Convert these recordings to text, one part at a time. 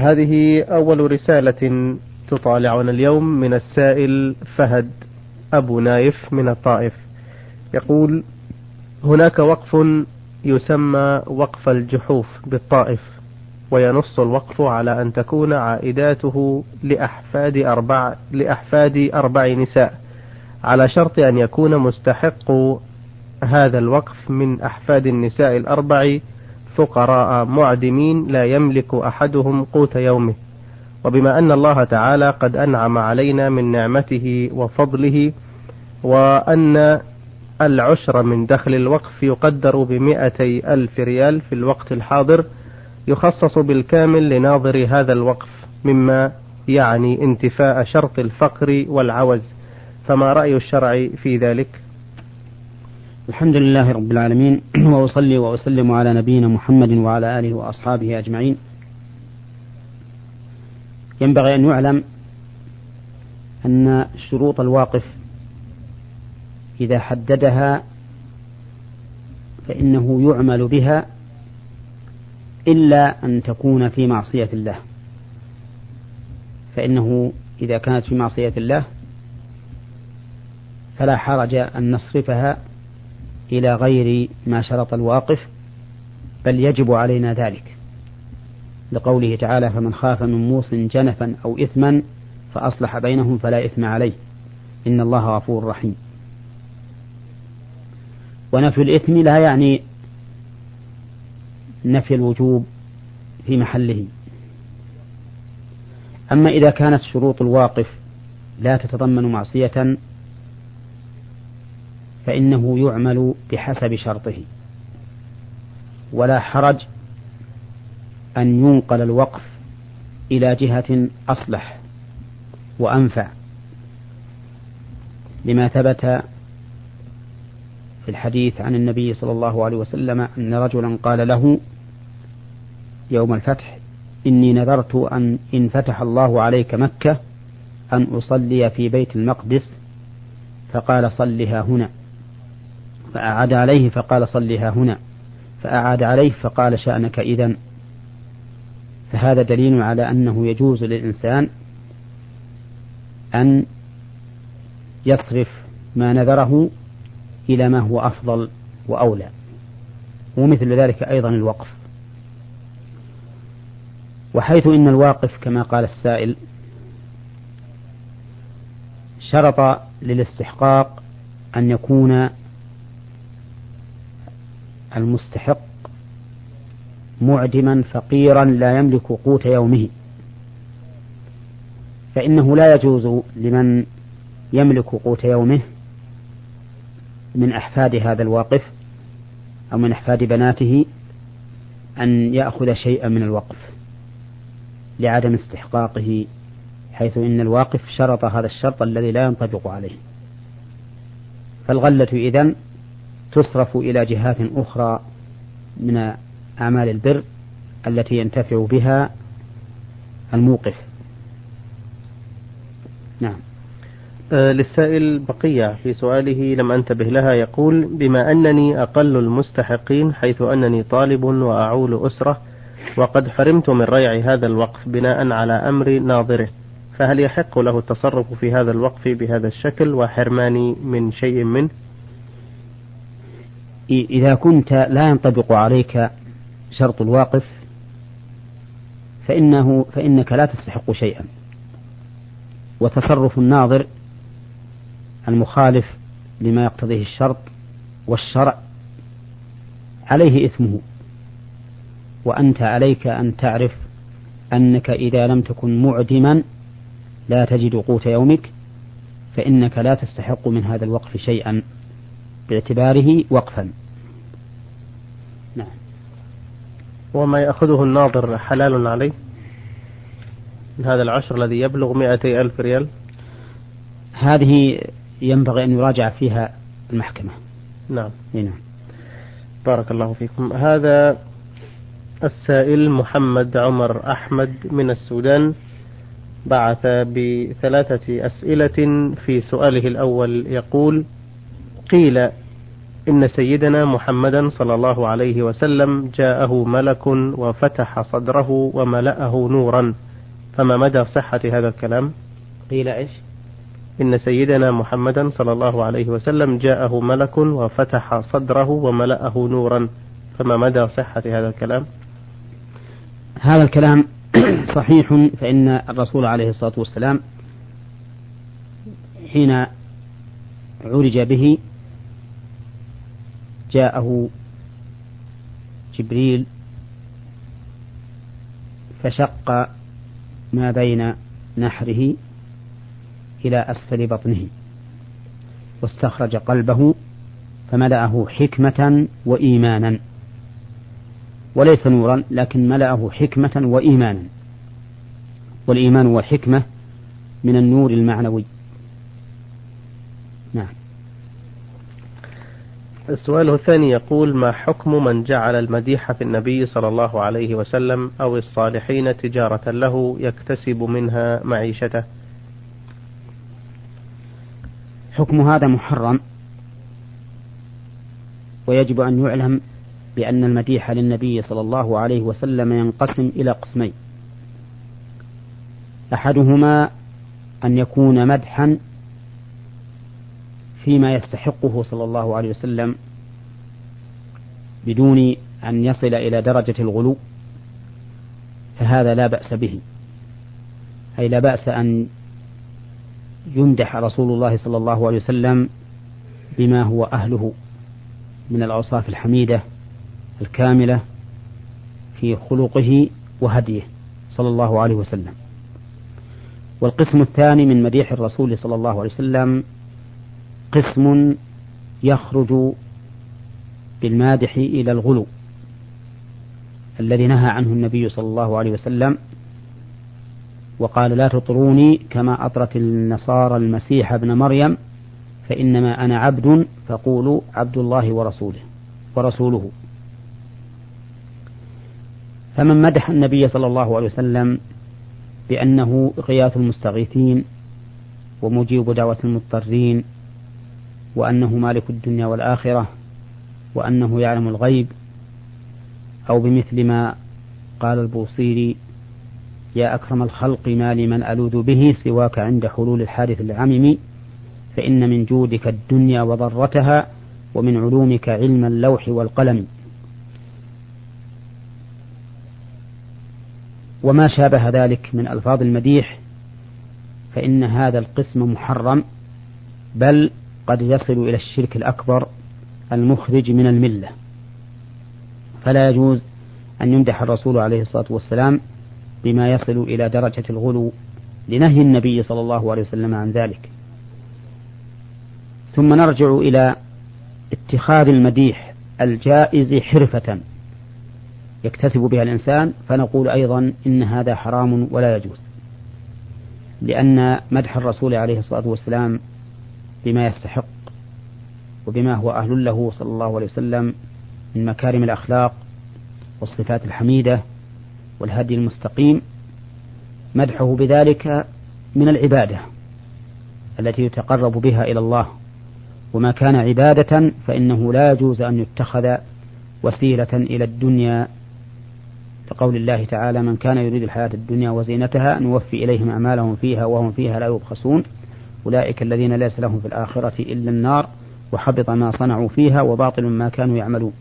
هذه أول رسالة تطالعنا اليوم من السائل فهد أبو نايف من الطائف. يقول هناك وقف يسمى وقف الجحوف بالطائف وينص الوقف على أن تكون عائداته لأحفاد أربع لأحفاد أربع نساء على شرط أن يكون مستحق هذا الوقف من أحفاد النساء الأربع فقراء معدمين لا يملك أحدهم قوت يومه. وبما أن الله تعالى قد أنعم علينا من نعمته وفضله وأن العشر من دخل الوقف يقدر بمئتي ألف ريال في الوقت الحاضر يخصص بالكامل لناظر هذا الوقف مما يعني انتفاء شرط الفقر والعوز. فما رأي الشرع في ذلك؟ الحمد لله رب العالمين وأصلي وأسلم على نبينا محمد وعلى آله وأصحابه أجمعين. ينبغي أن يعلم أن شروط الواقف إذا حددها فإنه يعمل بها إلا أن تكون في معصية الله. فإنه إذا كانت في معصية الله فلا حرج أن نصرفها إلى غير ما شرط الواقف بل يجب علينا ذلك. لقوله تعالى فمن خاف من موص جنفا أو إثما فأصلح بينهم فلا إثم عليه. إن الله غفور رحيم. ونفي الإثم لا يعني نفي الوجوب في محله. أما إذا كانت شروط الواقف لا تتضمن معصية فإنه يعمل بحسب شرطه. ولا حرج أن ينقل الوقف إلى جهة أصلح وأنفع. لما ثبت في الحديث عن النبي صلى الله عليه وسلم أن رجلا قال له يوم الفتح إني نذرت أن إن فتح الله عليك مكة أن أصلي في بيت المقدس فقال صلها هنا. فأعاد عليه فقال صلها هنا. فأعاد عليه فقال شأنك إذا فهذا دليل على أنه يجوز للإنسان أن يصرف ما نذره إلى ما هو أفضل وأولى. ومثل ذلك أيضا الوقف. وحيث إن الواقف كما قال السائل شرط للاستحقاق أن يكون المستحق معدما فقيرا لا يملك قوت يومه. فإنه لا يجوز لمن يملك قوت يومه من أحفاد هذا الواقف أو من أحفاد بناته أن يأخذ شيئا من الوقف لعدم استحقاقه حيث إن الواقف شرط هذا الشرط الذي لا ينطبق عليه. فالغلة إذن تصرف إلى جهات أخرى من أعمال البر التي ينتفع بها الموقف. نعم. آه للسائل بقية في سؤاله لم أنتبه لها يقول بما أنني أقل المستحقين حيث أنني طالب وأعول أسرة وقد حرمت من ريع هذا الوقف بناء على أمر ناظره فهل يحق له التصرف في هذا الوقف بهذا الشكل وحرماني من شيء منه؟ إذا كنت لا ينطبق عليك شرط الواقف فإنه فإنك لا تستحق شيئا. وتصرف الناظر المخالف لما يقتضيه الشرط والشرع عليه إثمه. وأنت عليك أن تعرف أنك إذا لم تكن معدما لا تجد قوت يومك فإنك لا تستحق من هذا الوقف شيئا. باعتباره وقفا. نعم. وما يأخذه الناظر حلال عليه؟ من هذا العشر الذي يبلغ مئتي ألف ريال. هذه ينبغي أن يراجع فيها المحكمة. نعم. نعم. بارك الله فيكم. هذا السائل محمد عمر أحمد من السودان بعث بثلاثة أسئلة في سؤاله الأول يقول قيل إن سيدنا محمدا صلى الله عليه وسلم جاءه ملك وفتح صدره وملأه نورا. فما مدى صحة هذا الكلام؟ قيل إيش؟ إن سيدنا محمدا صلى الله عليه وسلم جاءه ملك وفتح صدره وملأه نورا. فما مدى صحة هذا الكلام؟ هذا الكلام صحيح فإن الرسول عليه الصلاة والسلام حين عرج به جاءه جبريل فشق ما بين نحره إلى أسفل بطنه واستخرج قلبه فملأه حكمة وإيمانا وليس نورا لكن ملأه حكمة وإيمانا والإيمان والحكمة من النور المعنوي نعم السؤال الثاني يقول ما حكم من جعل المديح في النبي صلى الله عليه وسلم أو الصالحين تجارة له يكتسب منها معيشته؟ حكم هذا محرم. ويجب أن يعلم بأن المديح للنبي صلى الله عليه وسلم ينقسم إلى قسمين. أحدهما أن يكون مدحا فيما يستحقه صلى الله عليه وسلم بدون أن يصل إلى درجة الغلو فهذا لا بأس به. أي لا بأس أن يمدح رسول الله صلى الله عليه وسلم بما هو أهله من الأوصاف الحميدة الكاملة في خلقه وهديه صلى الله عليه وسلم. والقسم الثاني من مديح الرسول صلى الله عليه وسلم قسم يخرج بالمادح إلى الغلو الذي نهى عنه النبي صلى الله عليه وسلم وقال لا تطروني كما أطرت النصارى المسيح ابن مريم فإنما أنا عبد فقولوا عبد الله ورسوله ورسوله. فمن مدح النبي صلى الله عليه وسلم بأنه غياث المستغيثين ومجيب دعوة المضطرين وأنه مالك الدنيا والآخرة وأنه يعلم الغيب أو بمثل ما قال البوصيري يا أكرم الخلق ما لمن ألوذ به سواك عند حلول الحادث العمم فإن من جودك الدنيا وضرتها ومن علومك علم اللوح والقلم. وما شابه ذلك من ألفاظ المديح فإن هذا القسم محرم بل قد يصل إلى الشرك الأكبر المخرج من الملة. فلا يجوز أن يمدح الرسول عليه الصلاة والسلام بما يصل إلى درجة الغلو لنهي النبي صلى الله عليه وسلم عن ذلك. ثم نرجع إلى اتخاذ المديح الجائز حرفة يكتسب بها الإنسان فنقول أيضا إن هذا حرام ولا يجوز. لأن مدح الرسول عليه الصلاة والسلام بما يستحق وبما هو أهل له صلى الله عليه وسلم من مكارم الأخلاق والصفات الحميدة والهدي المستقيم مدحه بذلك من العبادة التي يتقرب بها إلى الله. وما كان عبادة فإنه لا يجوز أن يتخذ وسيلة إلى الدنيا. لقول الله تعالى من كان يريد الحياة الدنيا وزينتها نوفي إليهم أعمالهم فيها وهم فيها لا يبخسون. أولئك الذين ليس لهم في الآخرة إلا النار وحبط ما صنعوا فيها وباطل ما كانوا يعملون.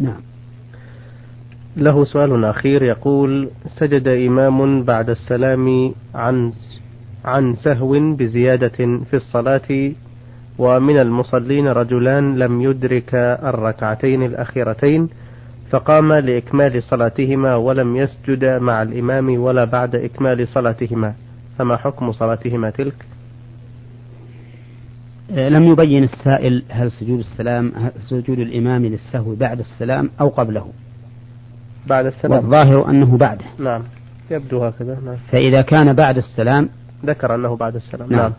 نعم. له سؤال أخير يقول سجد إمام بعد السلام عن عن سهو بزيادة في الصلاة ومن المصلين رجلان لم يدرك الركعتين الأخيرتين فقام لإكمال صلاتهما ولم يسجد مع الإمام ولا بعد إكمال صلاتهما. فما حكم صلاتهما تلك؟ آه، لم يبين السائل هل سجود السلام هل سجود الإمام للسهو بعد السلام أو قبله. بعد السلام. والظاهر أنه بعده. نعم. يبدو هكذا. نعم. فإذا كان بعد السلام ذكر أنه بعد السلام. نعم, نعم.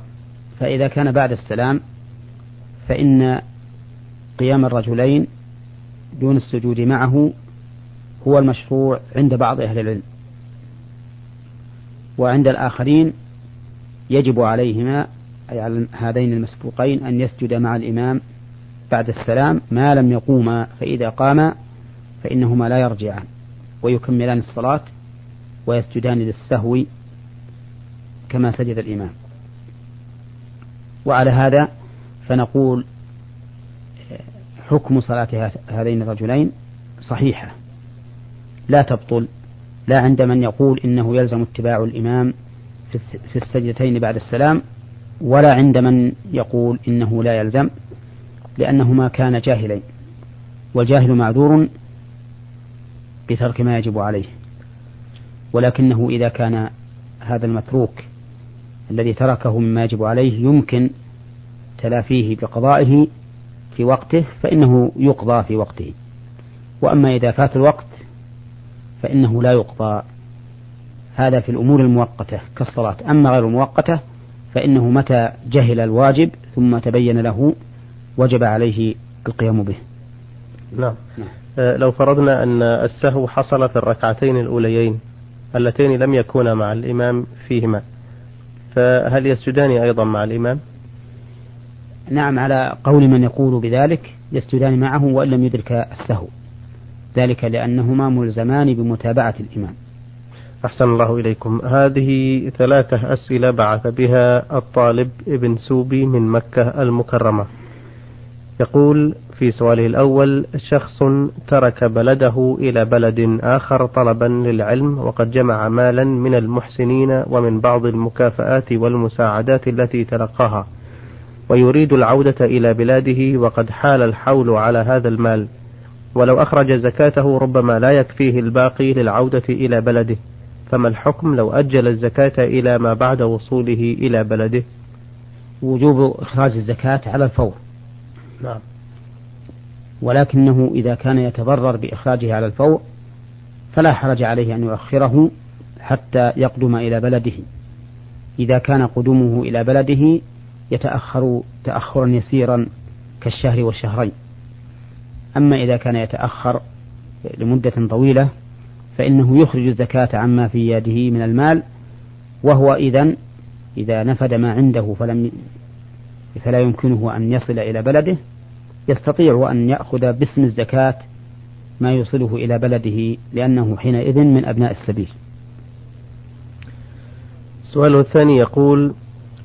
فإذا كان بعد السلام فإن قيام الرجلين دون السجود معه هو المشروع عند بعض أهل العلم. وعند الآخرين يجب عليهما أي على هذين المسبوقين أن يسجد مع الإمام بعد السلام ما لم يقوما فإذا قاما فإنهما لا يرجعان ويكملان الصلاة ويسجدان للسهو كما سجد الإمام. وعلى هذا فنقول حكم صلاة هذين الرجلين صحيحة لا تبطل لا عند من يقول إنه يلزم اتباع الإمام في السجدتين بعد السلام ولا عند من يقول إنه لا يلزم لأنهما كان جاهلين والجاهل معذور بترك ما يجب عليه. ولكنه إذا كان هذا المتروك الذي تركه مما يجب عليه يمكن تلافيه بقضائه في وقته فإنه يقضى في وقته. وأما إذا فات الوقت فإنه لا يقضى. هذا في الأمور المؤقتة كالصلاة. أما غير المؤقتة فإنه متى جهل الواجب ثم تبين له وجب عليه القيام به. نعم, نعم. آه، لو فرضنا أن السهو حصل في الركعتين الأوليين اللتين لم يكونا مع الإمام فيهما فهل يسجدان أيضا مع الإمام؟ نعم على قول من يقول بذلك يسجدان معه وإن لم يدرك السهو. ذلك لأنهما ملزمان بمتابعة الإمام. أحسن الله إليكم. هذه ثلاثة أسئلة بعث بها الطالب ابن سوبي من مكة المكرمة. يقول في سؤاله الأول شخص ترك بلده إلى بلد آخر طلبا للعلم وقد جمع مالا من المحسنين ومن بعض المكافآت والمساعدات التي تلقاها ويريد العودة إلى بلاده وقد حال الحول على هذا المال. ولو أخرج زكاته ربما لا يكفيه الباقي للعودة إلى بلده. فما الحكم لو أجل الزكاة إلى ما بعد وصوله إلى بلده؟ وجوب إخراج الزكاة على الفور. نعم. ولكنه إذا كان يتضرر بإخراجه على الفور فلا حرج عليه أن يؤخره حتى يقدم إلى بلده. إذا كان قدومه إلى بلده يتأخر تأخرا يسيرا كالشهر والشهرين. أما إذا كان يتأخر لمدة طويلة فإنه يخرج الزكاة عما في يده من المال وهو إذا إذا نفد ما عنده فلم فلا يمكنه أن يصل إلى بلده يستطيع أن يأخذ باسم الزكاة ما يوصله إلى بلده لأنه حينئذ من أبناء السبيل. السؤال الثاني يقول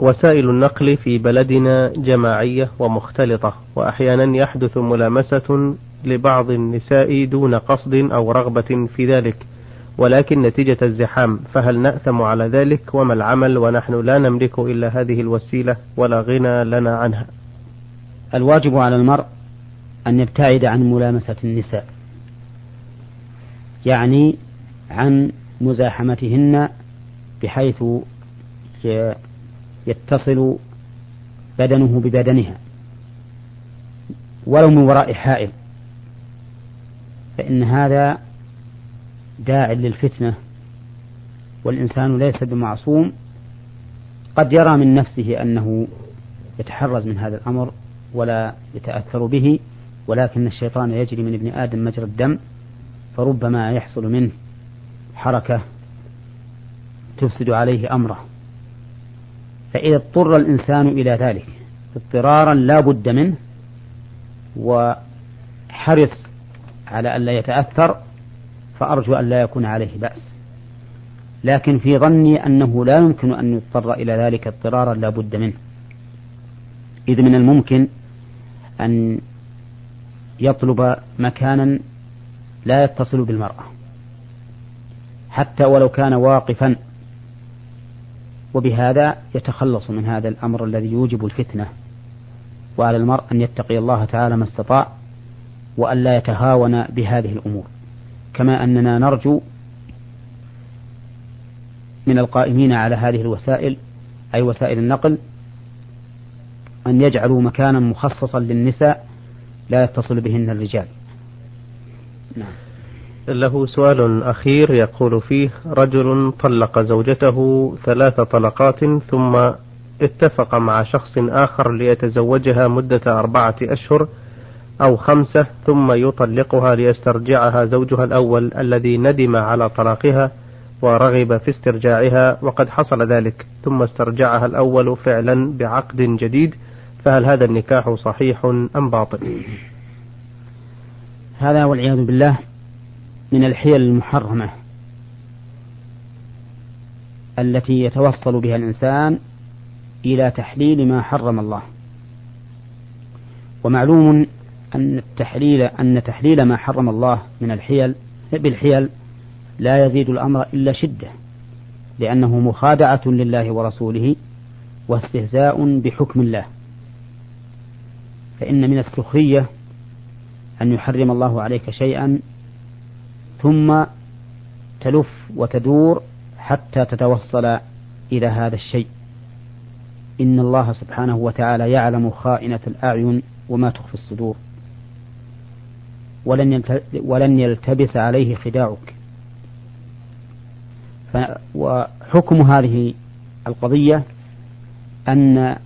وسائل النقل في بلدنا جماعية ومختلطة وأحيانا يحدث ملامسة لبعض النساء دون قصد أو رغبة في ذلك ولكن نتيجة الزحام فهل نأثم على ذلك؟ وما العمل؟ ونحن لا نملك إلا هذه الوسيلة ولا غنى لنا عنها. الواجب على المرء أن يبتعد عن ملامسة النساء يعني عن مزاحمتهن بحيث يتصل بدنه ببدنها ولو من وراء حائل. فإن هذا داع للفتنة والإنسان ليس بمعصوم. قد يرى من نفسه أنه يتحرز من هذا الأمر ولا يتأثر به ولكن الشيطان يجري من ابن آدم مجرى الدم فربما يحصل منه حركة تفسد عليه أمره. فإذا اضطر الإنسان إلى ذلك اضطرارا لا بد منه وحرص على أن لا يتأثر فأرجو أن لا يكون عليه بأس. لكن في ظني أنه لا يمكن أن يضطر إلى ذلك اضطرارا لا بد منه. إذ من الممكن أن يطلب مكانا لا يتصل بالمرأة. حتى ولو كان واقفا وبهذا يتخلص من هذا الأمر الذي يوجب الفتنة. وعلى المرء أن يتقي الله تعالى ما استطاع وأن لا يتهاون بهذه الأمور. كما أننا نرجو من القائمين على هذه الوسائل أي وسائل النقل أن يجعلوا مكانا مخصصا للنساء لا يتصل بهن الرجال. نعم. له سؤال أخير يقول فيه رجل طلق زوجته ثلاث طلقات ثم اتفق مع شخص آخر ليتزوجها مدة أربعة أشهر أو خمسة ثم يطلقها ليسترجعها زوجها الأول الذي ندم على طلاقها ورغب في استرجاعها وقد حصل ذلك ثم استرجعها الأول فعلا بعقد جديد فهل هذا النكاح صحيح أم باطل؟ هذا والعياذ بالله. من الحيل المحرمة التي يتوصل بها الإنسان إلى تحليل ما حرم الله. ومعلوم أن التحليل أن تحليل ما حرم الله من الحيل بالحيل لا يزيد الأمر إلا شدة لأنه مخادعة لله ورسوله واستهزاء بحكم الله. فإن من السخرية أن يحرم الله عليك شيئا ثم تلف وتدور حتى تتوصل إلى هذا الشيء. إن الله سبحانه وتعالى يعلم خائنة الأعين وما تخفي الصدور. ولن ولن يلتبس عليه خداعك. وحكم هذه القضية أن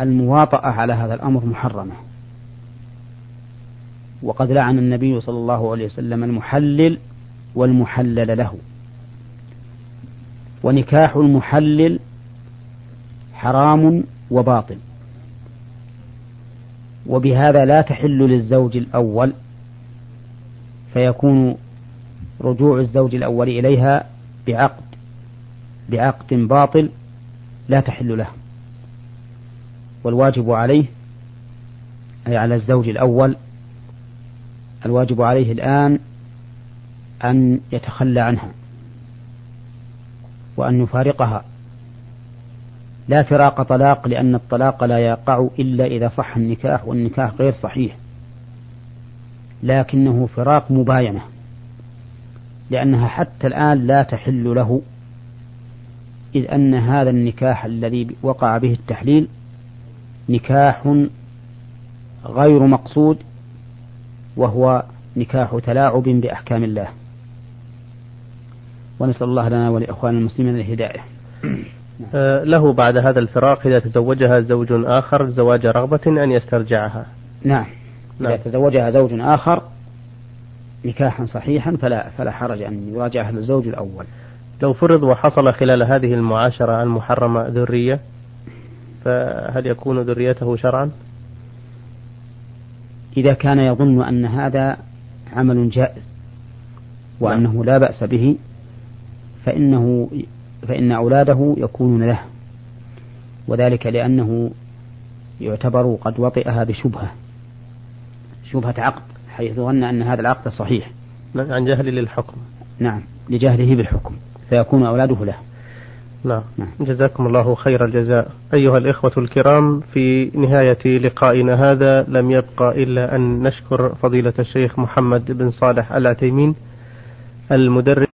المواطأة على هذا الأمر محرمة. وقد لعن النبي صلى الله عليه وسلم المحلل والمحلل له. ونكاح المحلل حرام وباطل. وبهذا لا تحل للزوج الأول فيكون رجوع الزوج الأول إليها بعقد بعقد باطل لا تحل له. والواجب عليه أي على الزوج الأول الواجب عليه الآن أن يتخلى عنها وأن يفارقها. لا فراق طلاق لأن الطلاق لا يقع إلا إذا صح النكاح والنكاح غير صحيح. لكنه فراق مباينة لأنها حتى الآن لا تحل له إذ أن هذا النكاح الذي وقع به التحليل نكاح غير مقصود وهو نكاح تلاعب بأحكام الله. ونسأل الله لنا ولإخوان المسلمين الهداية آه، له بعد هذا الفراق إذا تزوجها زوج آخر زواج رغبة أن يسترجعها نعم, نعم. إذا تزوجها زوج آخر نكاحا صحيحا فلا فلا حرج أن يراجعها الزوج الأول لو فرض وحصل خلال هذه المعاشرة المحرمة ذرية فهل يكون ذريته شرعا؟ إذا كان يظن أن هذا عمل جائز وأنه نعم. لا بأس به فإنه فإن أولاده يكونون له وذلك لأنه يعتبر قد وطئها بشبهة شبهة عقد حيث ظن أن هذا العقد صحيح. عن جهل للحكم. نعم لجهله بالحكم فيكون أولاده له. نعم. نعم. جزاكم الله خير الجزاء. أيها الإخوة الكرام في نهاية لقائنا هذا لم يبقى إلا أن نشكر فضيلة الشيخ محمد بن صالح العتيمين المدرس.